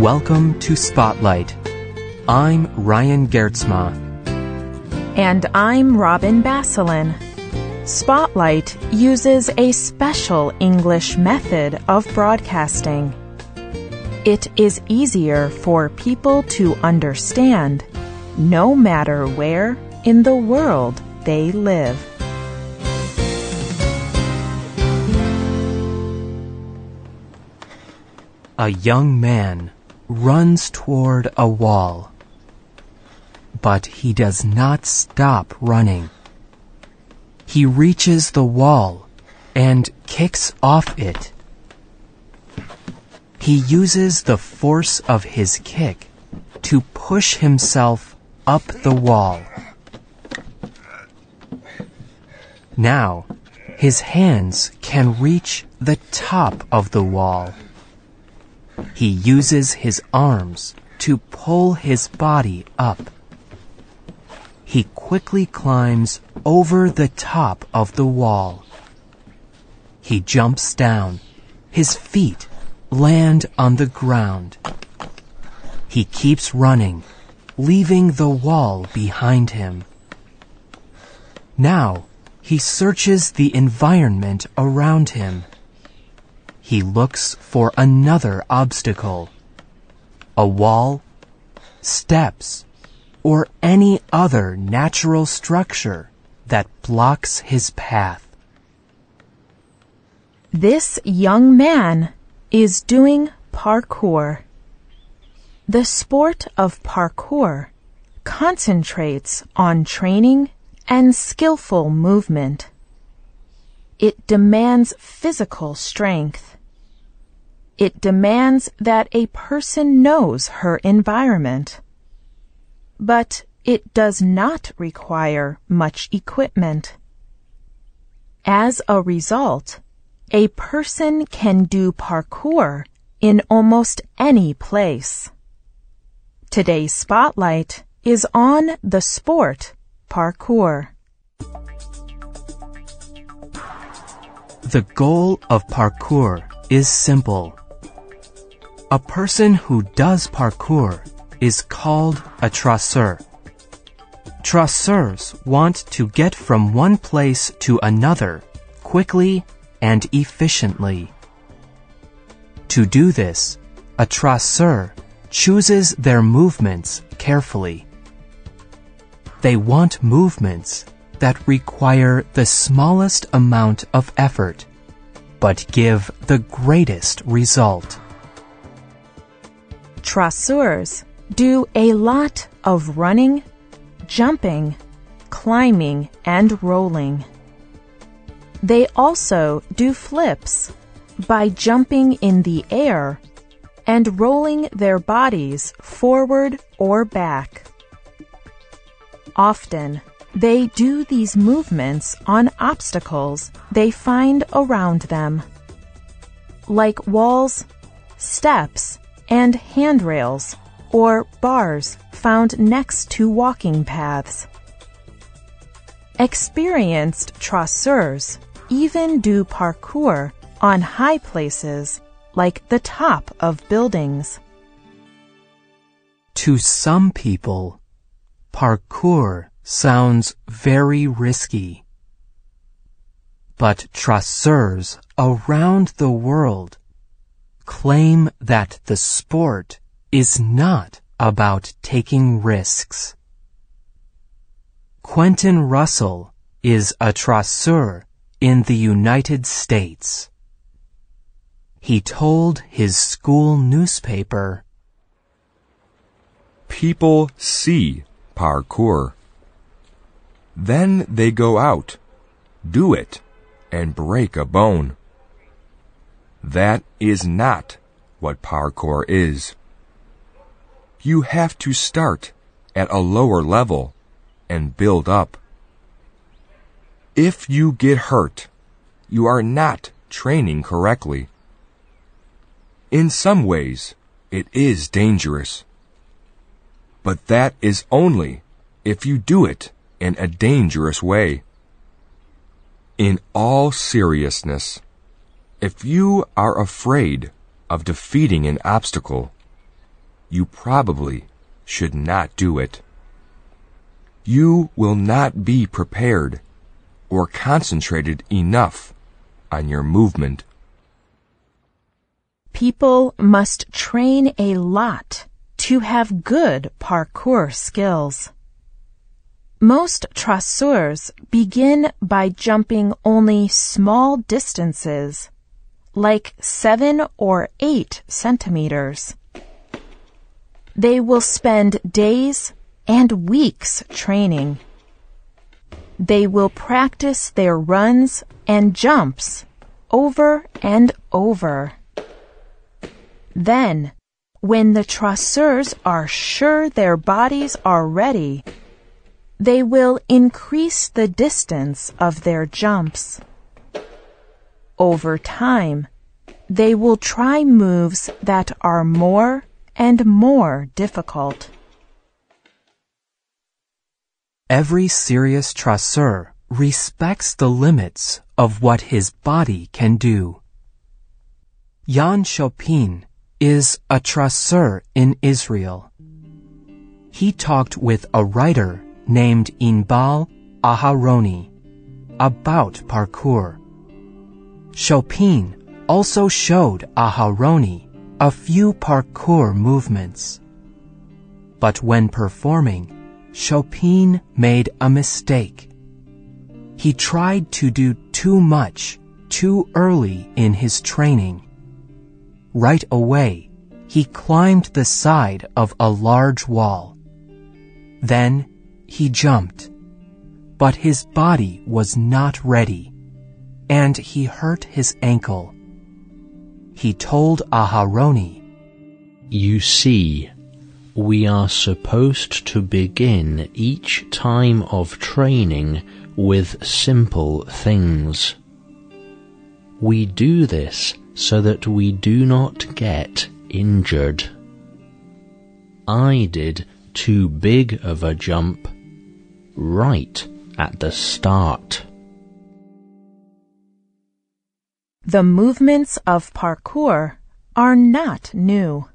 Welcome to Spotlight. I'm Ryan Geertsma. And I'm Robin Basselin. Spotlight uses a special English method of broadcasting. It is easier for people to understand no matter where in the world they live. A young man runs toward a wall. But he does not stop running. He reaches the wall and kicks off it. He uses the force of his kick to push himself up the wall. Now, his hands can reach the top of the wall. He uses his arms to pull his body up. He quickly climbs over the top of the wall. He jumps down. His feet land on the ground. He keeps running, leaving the wall behind him. Now, he searches the environment around him. He looks for another obstacle. A wall, steps, or any other natural structure that blocks his path. This young man is doing parkour. The sport of parkour concentrates on training and skillful movement. It demands physical strength. It demands that a person knows her environment. But it does not require much equipment. As a result, a person can do parkour in almost any place. Today's spotlight is on the sport parkour. The goal of parkour is simple. A person who does parkour is called a traceur. Traceurs want to get from one place to another quickly and efficiently. To do this, a traceur chooses their movements carefully. They want movements that require the smallest amount of effort, but give the greatest result. Traceurs do a lot of running, jumping, climbing, and rolling. They also do flips by jumping in the air and rolling their bodies forward or back. Often, they do these movements on obstacles they find around them, like walls, steps, and handrails or bars found next to walking paths. Experienced traceurs even do parkour on high places like the top of buildings. To some people, parkour sounds very risky. But traceurs around the world claim that the sport is not about taking risks. Quentin Russell is a traceur in the United States. He told his school newspaper, People see parkour. Then they go out, do it, and break a bone. That is not what parkour is. You have to start at a lower level and build up. If you get hurt, you are not training correctly. In some ways, it is dangerous. But that is only if you do it in a dangerous way. In all seriousness, if you are afraid of defeating an obstacle, you probably should not do it. You will not be prepared or concentrated enough on your movement. People must train a lot to have good parkour skills. Most traceurs begin by jumping only small distances, like 7 or 8 centimeters. They will spend days and weeks training. They will practice their runs and jumps over and over. Then, when the traceurs are sure their bodies are ready, they will increase the distance of their jumps. Over time, they will try moves that are more and more difficult. Every serious traceur respects the limits of what his body can do. Jan Chopin is a traceur in Israel. He talked with a writer named Inbal Aharoni about parkour. Chopin also showed Aharoni a few parkour movements. But when performing, Chopin made a mistake. He tried to do too much too early in his training. Right away, he climbed the side of a large wall. Then he jumped, but his body was not ready, and he hurt his ankle. He told Aharoni, You see, we are supposed to begin each time of training with simple things. We do this so that we do not get injured. I did too big of a jump right at the start. The movements of parkour are not new.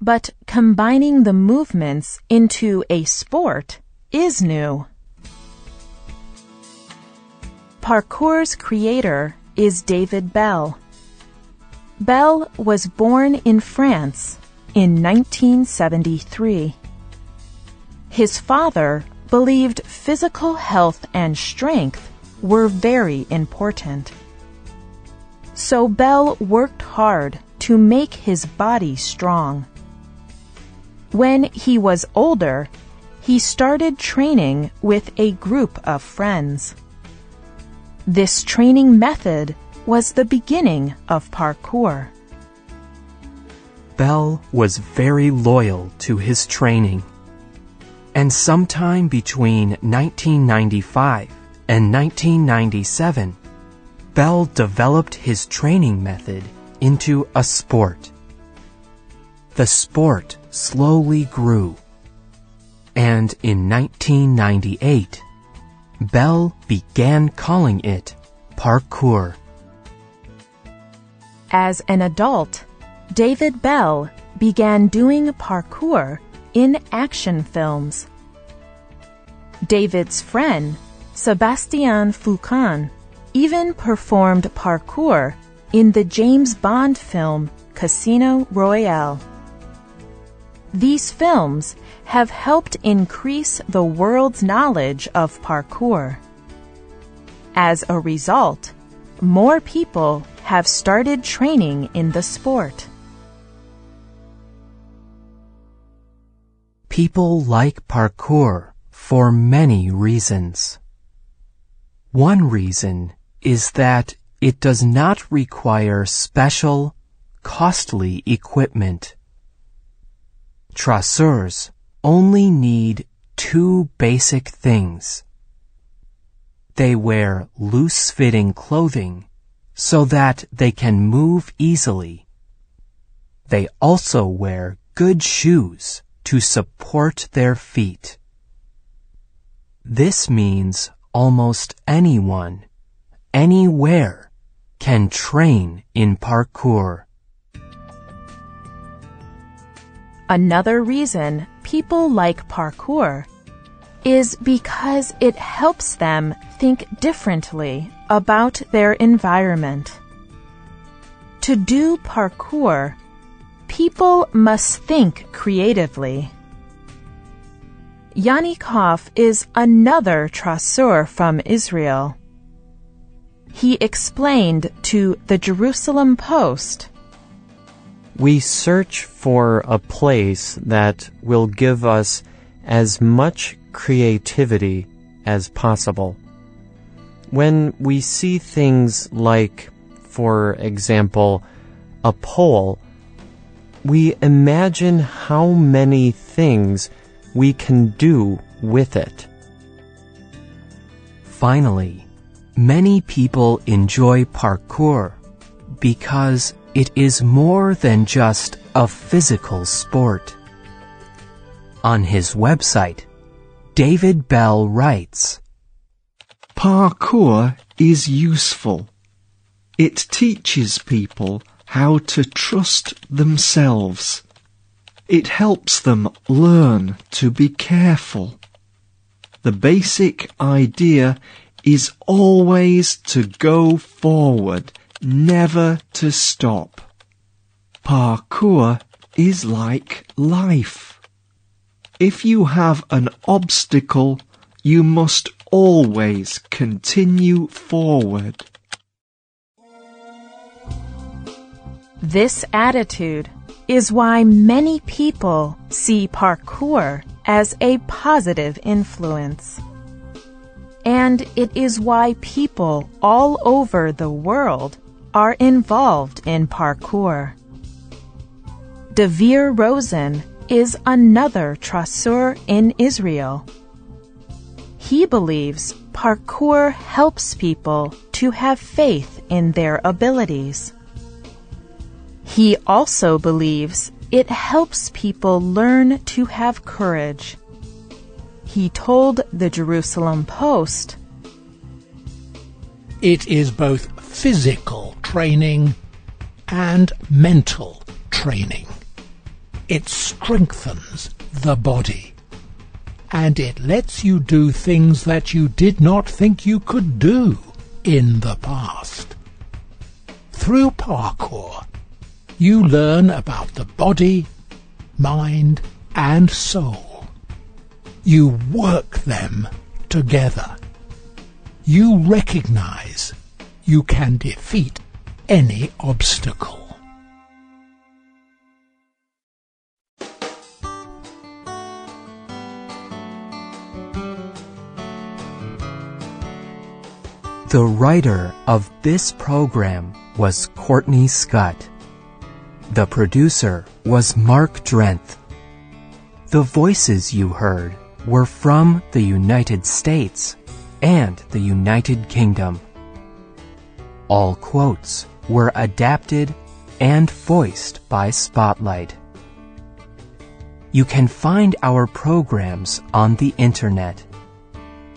But combining the movements into a sport is new. Parkour's creator is David Belle. Belle was born in France in 1973. His father believed physical health and strength were very important. So Belle worked hard to make his body strong. When he was older, he started training with a group of friends. This training method was the beginning of parkour. Belle was very loyal to his training. And sometime between 1995 and 1997, Belle developed his training method into a sport. The sport slowly grew. And in 1998, Belle began calling it parkour. As an adult, David Belle began doing parkour in action films. David's friend, Sebastian Foucan, even performed parkour in the James Bond film Casino Royale. These films have helped increase the world's knowledge of parkour. As a result, more people have started training in the sport. People like parkour for many reasons. One reason is that it does not require special, costly equipment. Traceurs only need two basic things. They wear loose-fitting clothing so that they can move easily. They also wear good shoes to support their feet. This means almost anyone, anywhere, can train in parkour. Another reason people like parkour is because it helps them think differently about their environment. To do parkour, people must think creatively. Yanikov is another traceur from Israel. He explained to the Jerusalem Post We search for a place that will give us as much creativity as possible. When we see things like, for example, a pole, we imagine how many things we can do with it. Finally, many people enjoy parkour because it is more than just a physical sport. On his website, David Belle writes, Parkour is useful. It teaches people how to trust themselves. It helps them learn to be careful. The basic idea is always to go forward, never to stop. Parkour is like life. If you have an obstacle, you must always continue forward. This attitude is why many people see parkour as a positive influence. And it is why people all over the world are involved in parkour. Devere Rosen is another traceur in Israel. He believes parkour helps people to have faith in their abilities. He also believes it helps people learn to have courage. He told the Jerusalem Post, It is both physical training and mental training. It strengthens the body and it lets you do things that you did not think you could do in the past. Through parkour, you learn about the body, mind, and soul. You work them together. You recognize you can defeat any obstacle. The writer of this program was Courtney Scott. The producer was Mark Drenth. The voices you heard were from the United States and the United Kingdom. All quotes were adapted and voiced by Spotlight. You can find our programs on the internet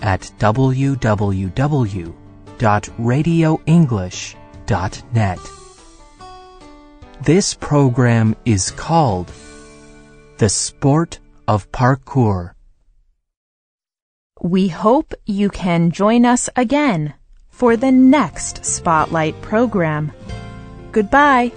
at www.radioenglish.net. This program is called The Sport of Parkour. We hope you can join us again for the next Spotlight program. Goodbye.